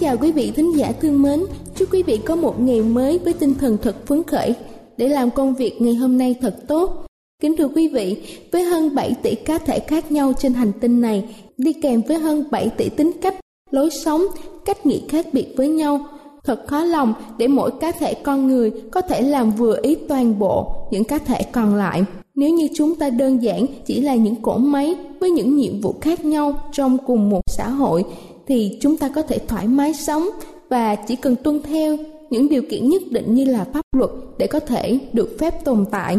Chào quý vị thính giả thương mến. Chúc quý vị có một ngày mới với tinh thần thật phấn khởi để làm công việc ngày hôm nay thật tốt. Kính thưa quý vị, với hơn 7 tỷ cá thể khác nhau trên hành tinh này, đi kèm với hơn 7 tỷ tính cách, lối sống, cách nghĩ khác biệt với nhau, thật khó lòng để mỗi cá thể con người có thể làm vừa ý toàn bộ những cá thể còn lại. Nếu như chúng ta đơn giản chỉ là những cỗ máy với những nhiệm vụ khác nhau trong cùng một xã hội thì chúng ta có thể thoải mái sống và chỉ cần tuân theo những điều kiện nhất định như là pháp luật để có thể được phép tồn tại.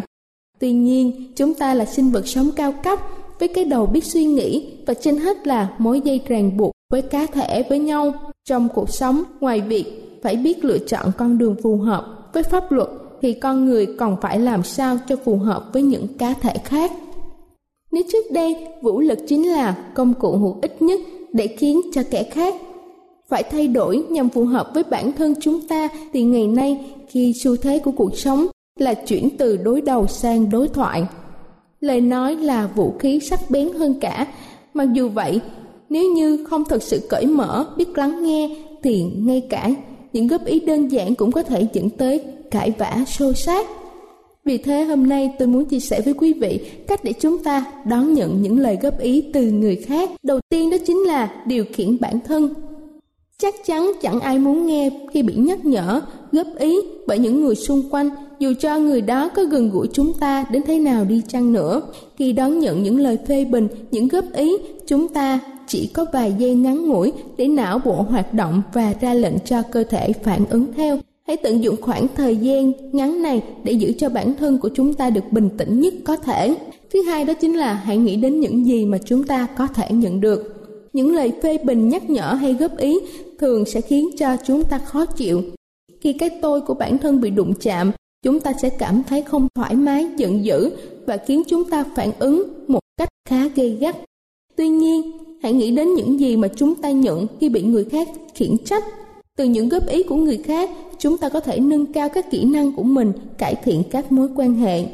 Tuy nhiên, chúng ta là sinh vật sống cao cấp với cái đầu biết suy nghĩ và trên hết là mối dây ràng buộc với cá thể với nhau trong cuộc sống ngoài việc phải biết lựa chọn con đường phù hợp với pháp luật thì con người còn phải làm sao cho phù hợp với những cá thể khác. Nếu trước đây vũ lực chính là công cụ hữu ích nhất để khiến cho kẻ khác phải thay đổi nhằm phù hợp với bản thân chúng ta thì ngày nay khi xu thế của cuộc sống là chuyển từ đối đầu sang đối thoại. Lời nói là vũ khí sắc bén hơn cả. Mặc dù vậy, nếu như không thật sự cởi mở, biết lắng nghe thì ngay cả những góp ý đơn giản cũng có thể dẫn tới cãi vã sâu sát vì thế hôm nay tôi muốn chia sẻ với quý vị cách để chúng ta đón nhận những lời góp ý từ người khác. Đầu tiên đó chính là điều khiển bản thân. Chắc chắn chẳng ai muốn nghe khi bị nhắc nhở, góp ý bởi những người xung quanh dù cho người đó có gần gũi chúng ta đến thế nào đi chăng nữa. Khi đón nhận những lời phê bình, những góp ý, chúng ta chỉ có vài giây ngắn ngủi để não bộ hoạt động và ra lệnh cho cơ thể phản ứng theo hãy tận dụng khoảng thời gian ngắn này để giữ cho bản thân của chúng ta được bình tĩnh nhất có thể. Thứ hai đó chính là hãy nghĩ đến những gì mà chúng ta có thể nhận được. Những lời phê bình nhắc nhở hay góp ý thường sẽ khiến cho chúng ta khó chịu. Khi cái tôi của bản thân bị đụng chạm, chúng ta sẽ cảm thấy không thoải mái, giận dữ và khiến chúng ta phản ứng một cách khá gây gắt. Tuy nhiên, hãy nghĩ đến những gì mà chúng ta nhận khi bị người khác khiển trách từ những góp ý của người khác, chúng ta có thể nâng cao các kỹ năng của mình, cải thiện các mối quan hệ.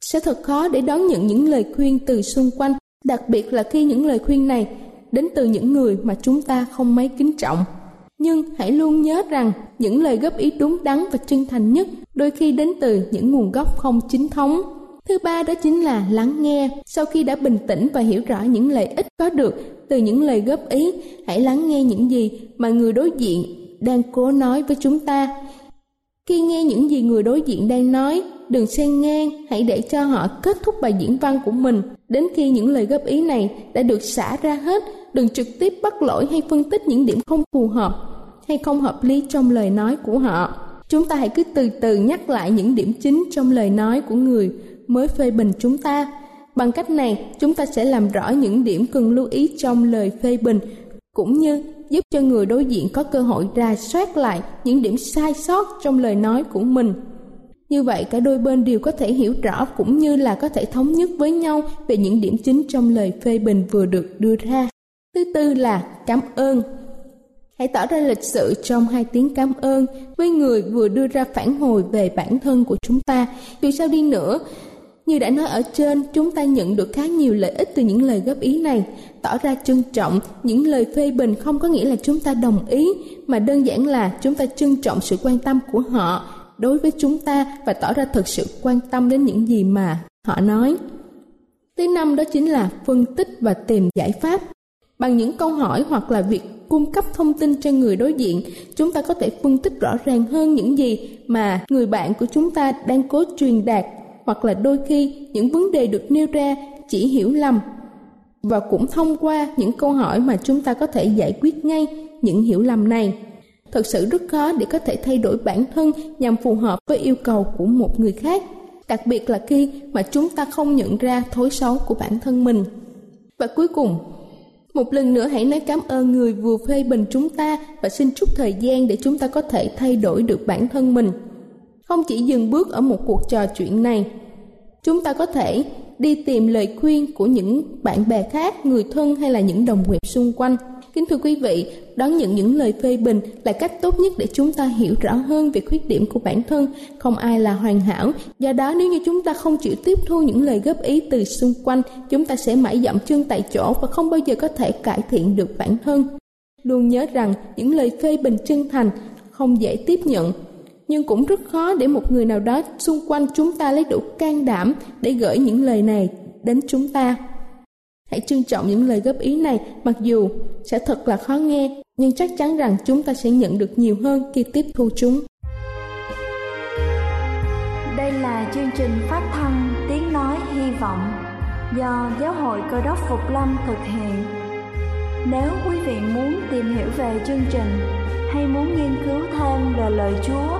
Sẽ thật khó để đón nhận những lời khuyên từ xung quanh, đặc biệt là khi những lời khuyên này đến từ những người mà chúng ta không mấy kính trọng. Nhưng hãy luôn nhớ rằng, những lời góp ý đúng đắn và chân thành nhất đôi khi đến từ những nguồn gốc không chính thống. Thứ ba đó chính là lắng nghe. Sau khi đã bình tĩnh và hiểu rõ những lợi ích có được từ những lời góp ý, hãy lắng nghe những gì mà người đối diện đang cố nói với chúng ta. Khi nghe những gì người đối diện đang nói, đừng xen ngang, hãy để cho họ kết thúc bài diễn văn của mình. Đến khi những lời góp ý này đã được xả ra hết, đừng trực tiếp bắt lỗi hay phân tích những điểm không phù hợp hay không hợp lý trong lời nói của họ. Chúng ta hãy cứ từ từ nhắc lại những điểm chính trong lời nói của người mới phê bình chúng ta. Bằng cách này, chúng ta sẽ làm rõ những điểm cần lưu ý trong lời phê bình, cũng như giúp cho người đối diện có cơ hội ra soát lại những điểm sai sót trong lời nói của mình Như vậy cả đôi bên đều có thể hiểu rõ cũng như là có thể thống nhất với nhau về những điểm chính trong lời phê bình vừa được đưa ra. Thứ tư là cảm ơn. Hãy tỏ ra lịch sự trong hai tiếng cảm ơn với người vừa đưa ra phản hồi về bản thân của chúng ta. Dù sao đi nữa, như đã nói ở trên, chúng ta nhận được khá nhiều lợi ích từ những lời góp ý này. Tỏ ra trân trọng, những lời phê bình không có nghĩa là chúng ta đồng ý, mà đơn giản là chúng ta trân trọng sự quan tâm của họ đối với chúng ta và tỏ ra thực sự quan tâm đến những gì mà họ nói. Thứ năm đó chính là phân tích và tìm giải pháp. Bằng những câu hỏi hoặc là việc cung cấp thông tin cho người đối diện, chúng ta có thể phân tích rõ ràng hơn những gì mà người bạn của chúng ta đang cố truyền đạt hoặc là đôi khi những vấn đề được nêu ra chỉ hiểu lầm. Và cũng thông qua những câu hỏi mà chúng ta có thể giải quyết ngay những hiểu lầm này. Thật sự rất khó để có thể thay đổi bản thân nhằm phù hợp với yêu cầu của một người khác, đặc biệt là khi mà chúng ta không nhận ra thói xấu của bản thân mình. Và cuối cùng, một lần nữa hãy nói cảm ơn người vừa phê bình chúng ta và xin chút thời gian để chúng ta có thể thay đổi được bản thân mình không chỉ dừng bước ở một cuộc trò chuyện này. Chúng ta có thể đi tìm lời khuyên của những bạn bè khác, người thân hay là những đồng nghiệp xung quanh. Kính thưa quý vị, đón nhận những lời phê bình là cách tốt nhất để chúng ta hiểu rõ hơn về khuyết điểm của bản thân. Không ai là hoàn hảo. Do đó, nếu như chúng ta không chịu tiếp thu những lời góp ý từ xung quanh, chúng ta sẽ mãi dậm chân tại chỗ và không bao giờ có thể cải thiện được bản thân. Luôn nhớ rằng những lời phê bình chân thành, không dễ tiếp nhận nhưng cũng rất khó để một người nào đó xung quanh chúng ta lấy đủ can đảm để gửi những lời này đến chúng ta. Hãy trân trọng những lời góp ý này, mặc dù sẽ thật là khó nghe, nhưng chắc chắn rằng chúng ta sẽ nhận được nhiều hơn khi tiếp thu chúng. Đây là chương trình phát thanh tiếng nói hy vọng do giáo hội cơ đốc phục lâm thực hiện. Nếu quý vị muốn tìm hiểu về chương trình hay muốn nghiên cứu thêm về lời chúa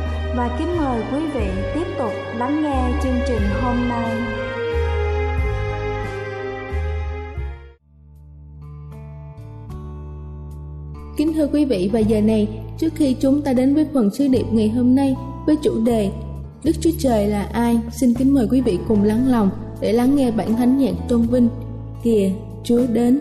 và kính mời quý vị tiếp tục lắng nghe chương trình hôm nay. Kính thưa quý vị và giờ này, trước khi chúng ta đến với phần sứ điệp ngày hôm nay với chủ đề Đức Chúa Trời là ai, xin kính mời quý vị cùng lắng lòng để lắng nghe bản thánh nhạc tôn vinh Kìa, Chúa đến.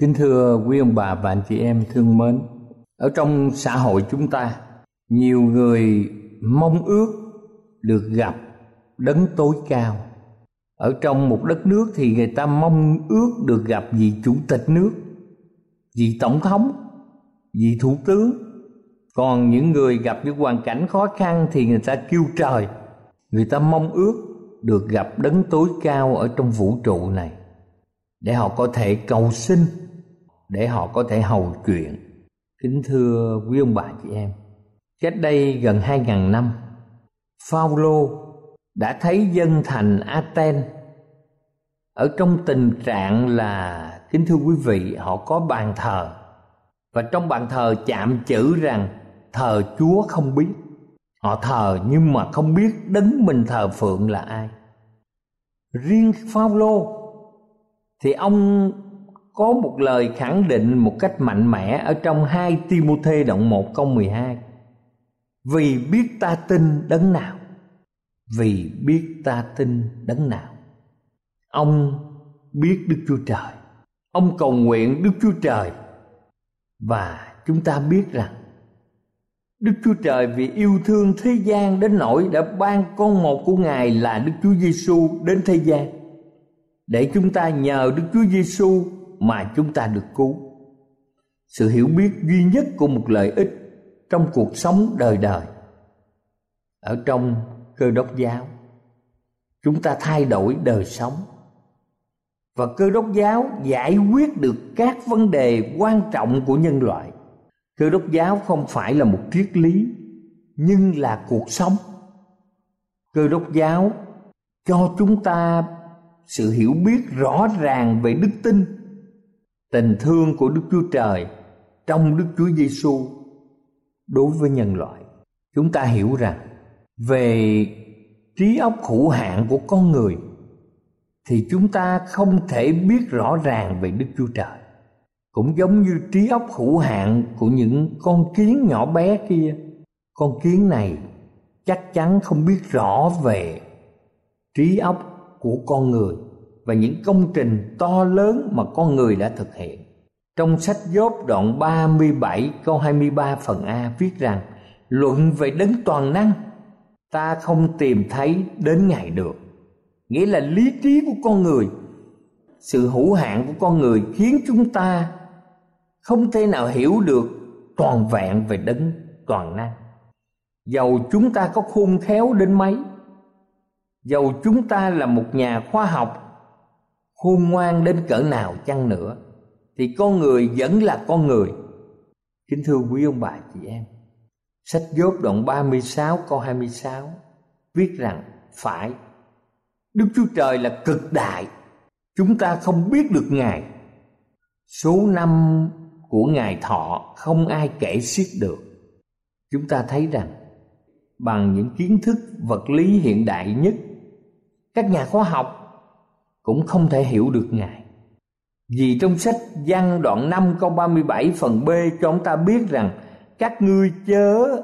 Kính thưa quý ông bà và anh chị em thương mến, ở trong xã hội chúng ta, nhiều người mong ước được gặp đấng tối cao. Ở trong một đất nước thì người ta mong ước được gặp vị chủ tịch nước, vị tổng thống, vị thủ tướng. Còn những người gặp những hoàn cảnh khó khăn thì người ta kêu trời. Người ta mong ước được gặp đấng tối cao ở trong vũ trụ này để họ có thể cầu xin để họ có thể hầu chuyện. Kính thưa quý ông bà chị em, cách đây gần 2.000 năm, Phaolô đã thấy dân thành Aten. Ở trong tình trạng là, kính thưa quý vị, họ có bàn thờ. Và trong bàn thờ chạm chữ rằng, thờ Chúa không biết. Họ thờ nhưng mà không biết đấng mình thờ phượng là ai. Riêng Phaolô thì ông có một lời khẳng định một cách mạnh mẽ ở trong 2 Timôthê động 1 câu 12. Vì biết ta tin đấng nào? Vì biết ta tin đấng nào? Ông biết Đức Chúa Trời. Ông cầu nguyện Đức Chúa Trời và chúng ta biết rằng Đức Chúa Trời vì yêu thương thế gian đến nỗi đã ban con một của Ngài là Đức Chúa Giêsu đến thế gian để chúng ta nhờ Đức Chúa Giêsu mà chúng ta được cứu. Sự hiểu biết duy nhất của một lợi ích trong cuộc sống đời đời. Ở trong cơ đốc giáo, chúng ta thay đổi đời sống. Và cơ đốc giáo giải quyết được các vấn đề quan trọng của nhân loại. Cơ đốc giáo không phải là một triết lý, nhưng là cuộc sống. Cơ đốc giáo cho chúng ta sự hiểu biết rõ ràng về đức tin tình thương của đức chúa trời trong đức chúa giêsu đối với nhân loại. Chúng ta hiểu rằng về trí óc hữu hạn của con người thì chúng ta không thể biết rõ ràng về đức chúa trời. Cũng giống như trí óc hữu hạn của những con kiến nhỏ bé kia, con kiến này chắc chắn không biết rõ về trí óc của con người và những công trình to lớn mà con người đã thực hiện. Trong sách Gióp đoạn 37 câu 23 phần A viết rằng Luận về đấng toàn năng ta không tìm thấy đến ngày được. Nghĩa là lý trí của con người, sự hữu hạn của con người khiến chúng ta không thể nào hiểu được toàn vẹn về đấng toàn năng dầu chúng ta có khôn khéo đến mấy dầu chúng ta là một nhà khoa học khôn ngoan đến cỡ nào chăng nữa, thì con người vẫn là con người. Kính thưa quý ông bà chị em, sách Gióp đoạn 36 câu 26 viết rằng phải, Đức Chúa Trời là cực đại, chúng ta không biết được Ngài. Số năm của ngài thọ không ai kể xiết được. Chúng ta thấy rằng, bằng những kiến thức vật lý hiện đại nhất, các nhà khoa học cũng không thể hiểu được ngài. Vì trong sách văn đoạn 5 câu 37 phần B cho ông ta biết rằng các ngươi chớ,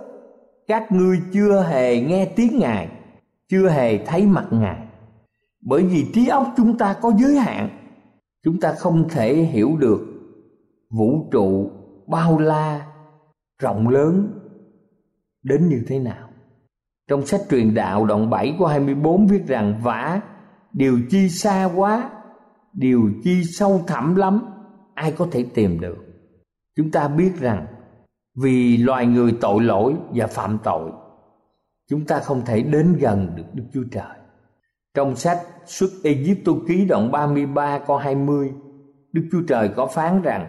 các ngươi chưa hề nghe tiếng ngài, chưa hề thấy mặt ngài. Bởi vì trí óc chúng ta có giới hạn, chúng ta không thể hiểu được vũ trụ bao la, rộng lớn đến như thế nào. Trong sách truyền đạo đoạn 7 của 24 viết rằng, vả điều chi xa quá điều chi sâu thẳm lắm ai có thể tìm được chúng ta biết rằng vì loài người tội lỗi và phạm tội chúng ta không thể đến gần được Đức Chúa Trời. Trong sách xuất Egypto ký đoạn 33 câu 20, Đức Chúa Trời có phán rằng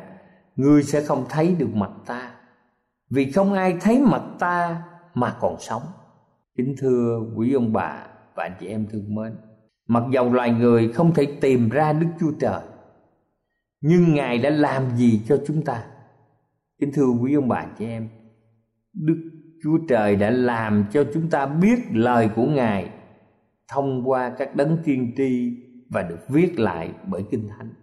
ngươi sẽ không thấy được mặt ta vì không ai thấy mặt ta mà còn sống kính thưa quý ông bà và anh chị em thương mến mặc dầu loài người không thể tìm ra đức chúa trời, nhưng ngài đã làm gì cho chúng ta? Kính thưa quý ông bà chị em, đức chúa trời đã làm cho chúng ta biết lời của ngài thông qua các đấng tiên tri và được viết lại bởi kinh thánh.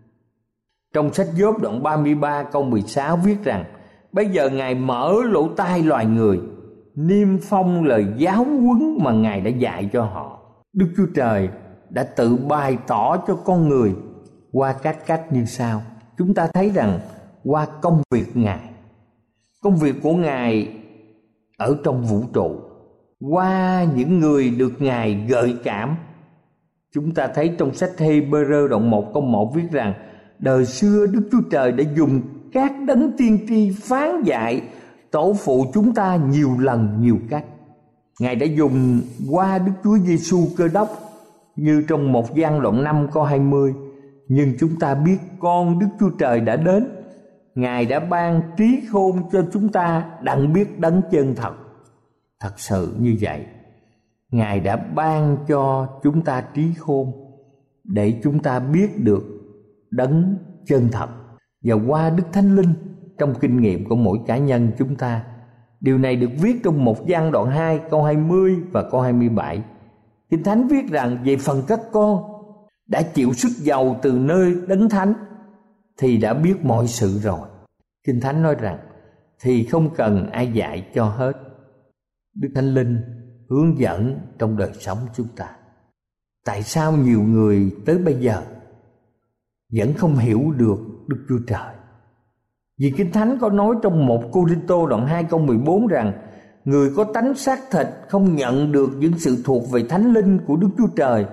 Trong sách Gióp đoạn 33 câu 16 viết rằng, Bây giờ Ngài mở lỗ tai loài người, Niêm phong lời giáo huấn mà Ngài đã dạy cho họ. Đức Chúa Trời đã tự bày tỏ cho con người Qua các cách như sau. Chúng ta thấy rằng qua công việc ngài, công việc của ngài ở trong vũ trụ, qua những người được ngài gợi cảm, chúng ta thấy trong sách Hebrew đoạn 1 câu 1 viết rằng, đời xưa Đức Chúa Trời đã dùng các đấng tiên tri phán dạy tổ phụ chúng ta nhiều lần nhiều cách. Ngài đã dùng qua Đức Chúa Giêsu cơ đốc như trong một gian đoạn 5 câu 20 nhưng chúng ta biết con Đức Chúa Trời đã đến Ngài đã ban trí khôn cho chúng ta đặng biết đấng chân thật thật sự như vậy, Ngài đã ban cho chúng ta trí khôn để chúng ta biết được đấng chân thật và qua Đức Thánh Linh, trong kinh nghiệm của mỗi cá nhân chúng ta. Điều này được viết trong một gian đoạn 2 câu 20 và câu 27. Kinh Thánh viết rằng về phần các con đã chịu sức giàu từ nơi đấng thánh thì đã biết mọi sự rồi. Kinh Thánh nói rằng thì không cần ai dạy cho hết. Đức Thánh Linh hướng dẫn trong đời sống chúng ta. Tại sao nhiều người tới bây giờ vẫn không hiểu được Đức Chúa Trời? Vì Kinh Thánh có nói trong một Cô Rinh Tô đoạn 2 câu 14 rằng Người có tánh xác thịt không nhận được những sự thuộc về thánh linh của Đức Chúa Trời,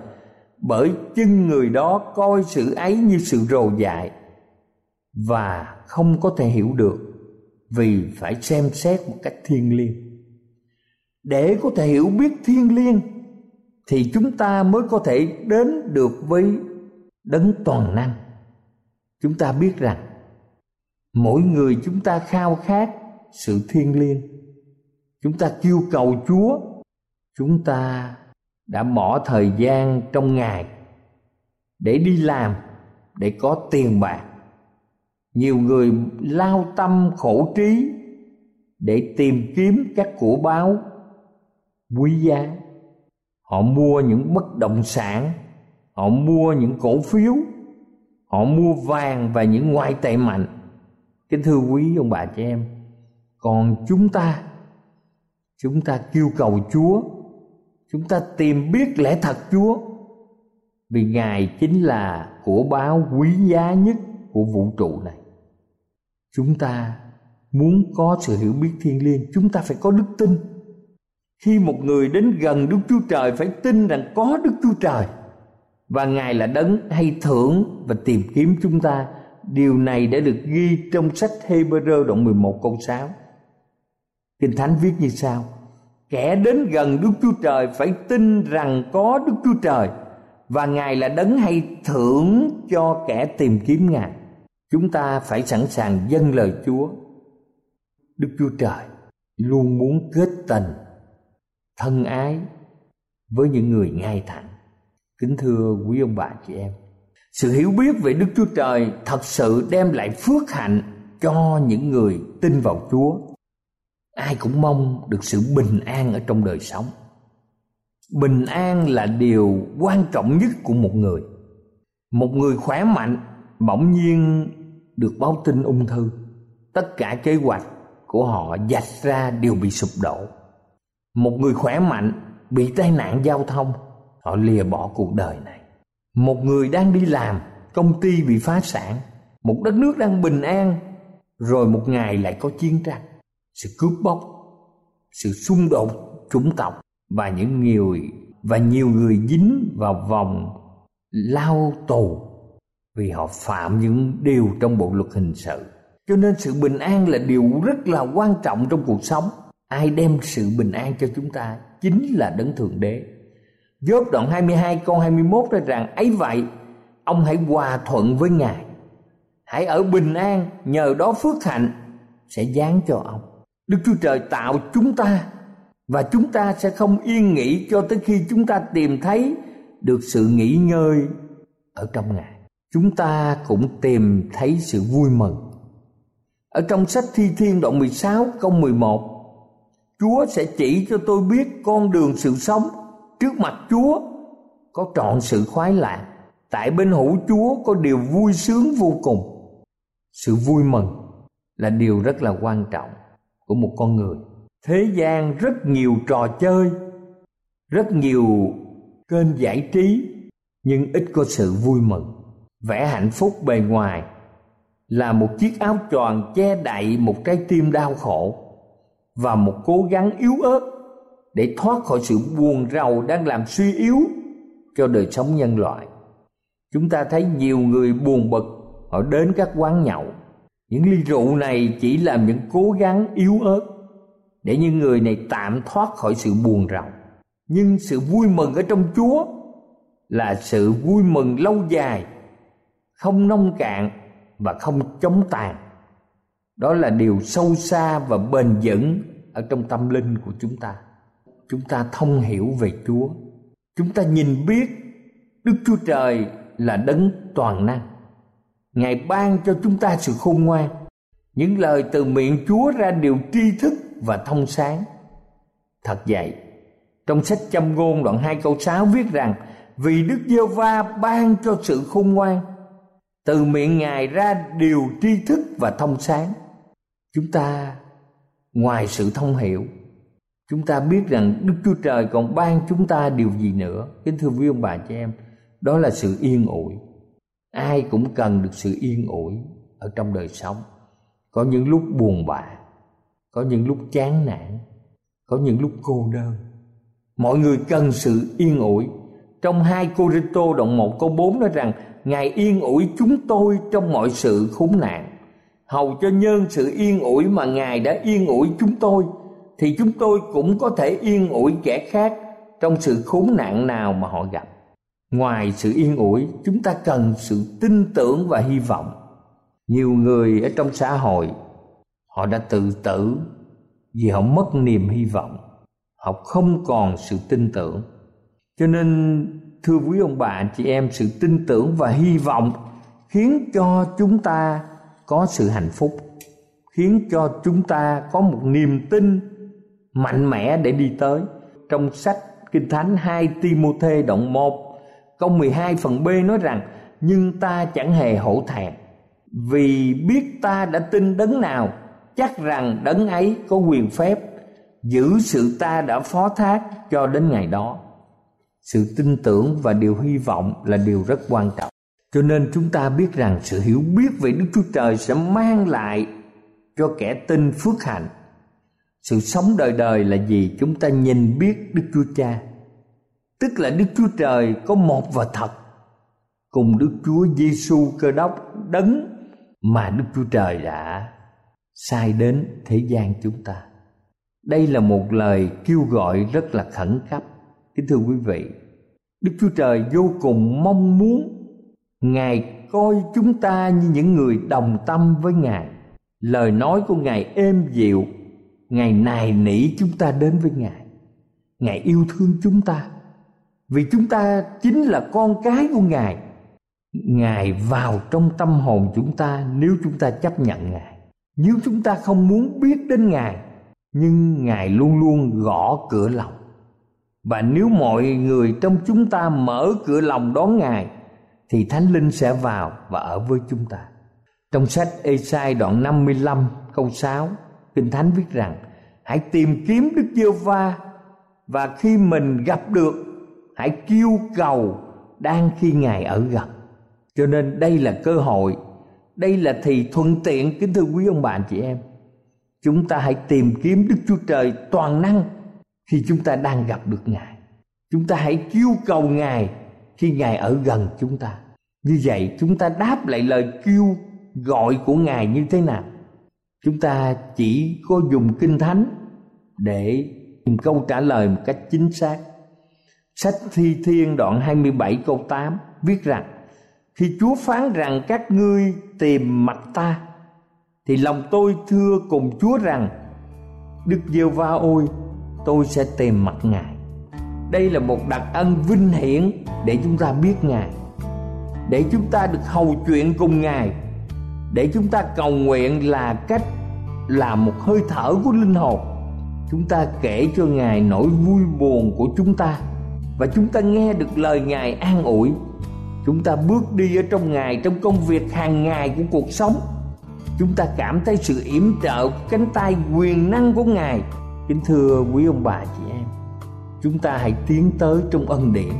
Bởi chân người đó coi sự ấy như sự rồ dại Và không có thể hiểu được, Vì phải xem xét một cách thiêng liêng. Để có thể hiểu biết thiêng liêng, Thì chúng ta mới có thể đến được với đấng toàn năng. Chúng ta biết rằng, mỗi người chúng ta khao khát sự thiêng liêng chúng ta kêu cầu chúa, chúng ta đã bỏ thời gian trong ngày để đi làm, để có tiền bạc. Nhiều người lao tâm khổ trí để tìm kiếm các của báo quý giá. Họ mua những bất động sản, họ mua những cổ phiếu, họ mua vàng và những ngoại tệ mạnh. Kính thưa quý ông bà chị em, còn chúng ta chúng ta kêu cầu chúa. Chúng ta tìm biết lẽ thật chúa. Vì ngài chính là của báo quý giá nhất của vũ trụ này. Chúng ta muốn có sự hiểu biết thiên liêng, chúng ta phải có đức tin. Khi một người đến gần đức chúa trời, phải tin rằng có đức chúa trời. Và ngài là đấng hay thưởng và tìm kiếm chúng ta. Điều này đã được ghi trong sách Hebrew đoạn 11 câu 6. Kinh Thánh viết như sau: Kẻ đến gần Đức Chúa Trời phải tin rằng có Đức Chúa Trời và Ngài là đấng hay thưởng cho kẻ tìm kiếm Ngài. Chúng ta phải sẵn sàng dâng lời Chúa. Đức Chúa Trời luôn muốn kết tình thân ái với những người ngay thẳng. Kính thưa quý ông bà chị em, sự hiểu biết về đức chúa trời thật sự đem lại phước hạnh cho những người tin vào chúa ai cũng mong được sự bình an ở trong đời sống. Bình an là điều quan trọng nhất của một người. Một người khỏe mạnh, bỗng nhiên được báo tin ung thư, tất cả kế hoạch của họ dạch ra đều bị sụp đổ. Một người khỏe mạnh bị tai nạn giao thông, họ lìa bỏ cuộc đời này. Một người đang đi làm, công ty bị phá sản, một đất nước đang bình an, rồi một ngày lại có chiến tranh sự cướp bóc, sự xung đột chủng tộc và những người và nhiều người dính vào vòng lao tù vì họ phạm những điều trong bộ luật hình sự cho nên sự bình an là điều rất là quan trọng trong cuộc sống ai đem sự bình an cho chúng ta chính là đấng thượng đế Gióp đoạn 22 câu 21 nói rằng, ấy vậy, ông hãy hòa thuận với Ngài. Hãy ở bình an, nhờ đó phước hạnh sẽ giáng cho ông. Đức Chúa Trời tạo chúng ta và chúng ta sẽ không yên nghỉ cho tới khi chúng ta tìm thấy được sự nghỉ ngơi ở trong Ngài. Chúng ta cũng tìm thấy sự vui mừng. Ở trong sách Thi Thiên đoạn 16 câu 11 Chúa sẽ chỉ cho tôi biết con đường sự sống trước mặt Chúa có trọn sự khoái lạc tại bên hữu Chúa có điều vui sướng vô cùng sự vui mừng là điều rất là quan trọng của một con người. Thế gian rất nhiều trò chơi, rất nhiều kênh giải trí, nhưng ít có sự vui mừng. Vẻ hạnh phúc bề ngoài là một chiếc áo choàng che đậy một trái tim đau khổ và một cố gắng yếu ớt để thoát khỏi sự buồn rầu đang làm suy yếu cho đời sống nhân loại. Chúng ta thấy nhiều người buồn bực, họ đến các quán nhậu những ly rượu này chỉ là những cố gắng yếu ớt để những người này tạm thoát khỏi sự buồn rầu. Nhưng sự vui mừng ở trong chúa là sự vui mừng lâu dài, không nông cạn và không chống tàn. Đó là điều sâu xa và bền vững ở trong tâm linh của chúng ta. Chúng ta thông hiểu về chúa. Chúng ta nhìn biết đức chúa trời là đấng toàn năng ngài ban cho chúng ta sự khôn ngoan. Những lời từ miệng chúa ra đều tri thức và thông sáng. Thật vậy, trong sách châm ngôn đoạn 2 câu 6 viết rằng, vì Đức Giêsu va ban cho sự khôn ngoan, từ miệng ngài ra điều tri thức và thông sáng. Chúng ta, ngoài sự thông hiểu, chúng ta biết rằng đức chúa trời còn ban chúng ta điều gì nữa. Kính thưa quý ông bà chị em, đó là sự yên ủi ai cũng cần được sự yên ủi ở trong đời sống. Có những lúc buồn bã, có những lúc chán nản, có những lúc cô đơn. Mọi người cần sự yên ủi. Trong hai Cô Rinh Tô đoạn 1 câu 4 nói rằng, Ngài yên ủi chúng tôi trong mọi sự khốn nạn. Hầu cho nhân sự yên ủi mà Ngài đã yên ủi chúng tôi, Thì chúng tôi cũng có thể yên ủi kẻ khác Trong sự khốn nạn nào mà họ gặp. Ngoài sự yên ủi, Chúng ta cần sự tin tưởng và hy vọng. Nhiều người ở trong xã hội, Họ đã tự tử Vì họ mất niềm hy vọng. Họ không còn sự tin tưởng. Cho nên, thưa quý ông bà chị em, sự tin tưởng và hy vọng khiến cho chúng ta có sự hạnh phúc, khiến cho chúng ta có một niềm tin mạnh mẽ để đi tới. Trong sách Kinh Thánh 2 Timothée đoạn 1 câu 12 phần B nói rằng, nhưng ta chẳng hề hổ thẹn, vì biết ta đã tin đấng nào, chắc rằng đấng ấy có quyền phép giữ sự ta đã phó thác cho đến ngày đó. Sự tin tưởng và điều hy vọng là điều rất quan trọng. Cho nên chúng ta biết rằng sự hiểu biết về đức chúa trời sẽ mang lại cho kẻ tin phước hạnh. Sự sống đời đời là gì? Chúng ta nhìn biết đức chúa cha tức là đức chúa trời có một và thật. Cùng đức chúa giêsu cơ đốc đấng mà đức chúa trời đã sai đến thế gian chúng ta. Đây là một lời kêu gọi rất là khẩn cấp. Kính thưa quý vị, đức chúa trời vô cùng mong muốn ngài coi chúng ta như những người đồng tâm với ngài. Lời nói của ngài êm dịu. Ngài nài nỉ chúng ta đến với ngài. Ngài yêu thương chúng ta vì chúng ta chính là con cái của ngài. Ngài vào trong tâm hồn chúng ta nếu chúng ta chấp nhận ngài. Nếu chúng ta không muốn biết đến ngài, nhưng ngài luôn luôn gõ cửa lòng. Và nếu mọi người trong chúng ta mở cửa lòng đón ngài, thì thánh linh sẽ vào và ở với chúng ta. Trong sách Esai đoạn 55 câu 6 Kinh Thánh viết rằng, Hãy tìm kiếm Đức giê va Và khi mình gặp được Hãy kêu cầu Đang khi Ngài ở gần. Cho nên đây là cơ hội, Đây là thì thuận tiện, Kính thưa quý ông bà anh chị em. Chúng ta hãy tìm kiếm Đức Chúa Trời toàn năng khi chúng ta đang gặp được ngài. Chúng ta hãy kêu cầu ngài khi ngài ở gần chúng ta. Như vậy, chúng ta đáp lại lời kêu gọi của ngài như thế nào? Chúng ta chỉ có dùng kinh thánh để tìm câu trả lời một cách chính xác sách thi thiên đoạn 27 câu 8 viết rằng, khi Chúa phán rằng các ngươi tìm mặt ta, thì lòng tôi thưa cùng Chúa rằng, Đức Giêsu va ôi, tôi sẽ tìm mặt ngài. Đây là một đặc ân vinh hiển để chúng ta biết ngài, để chúng ta được hầu chuyện cùng ngài, để chúng ta cầu nguyện là cách là một hơi thở của linh hồn. Chúng ta kể cho ngài nỗi vui buồn của chúng ta và chúng ta nghe được lời ngài an ủi. Chúng ta bước đi ở trong ngài, trong công việc hàng ngày của cuộc sống. Chúng ta cảm thấy sự yểm trợ cánh tay quyền năng của ngài. Kính thưa quý ông bà chị em, Chúng ta hãy tiến tới trong ân điển,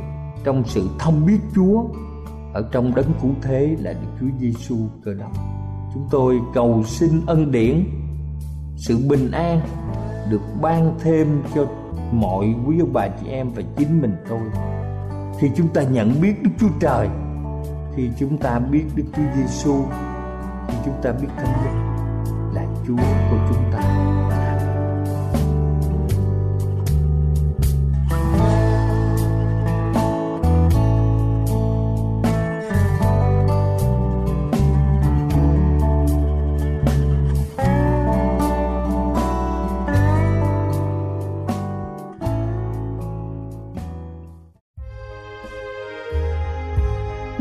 Trong sự thông biết Chúa. Ở trong đấng cứu thế là Đức Chúa Giêsu cơ đốc. Chúng tôi cầu xin ân điển, sự bình an được ban thêm cho mọi quý ông bà chị em và chính mình tôi. Khi chúng ta nhận biết Đức Chúa Trời, khi chúng ta biết Đức Chúa Giêsu khi chúng ta biết Thánh Linh là Chúa của chúng ta.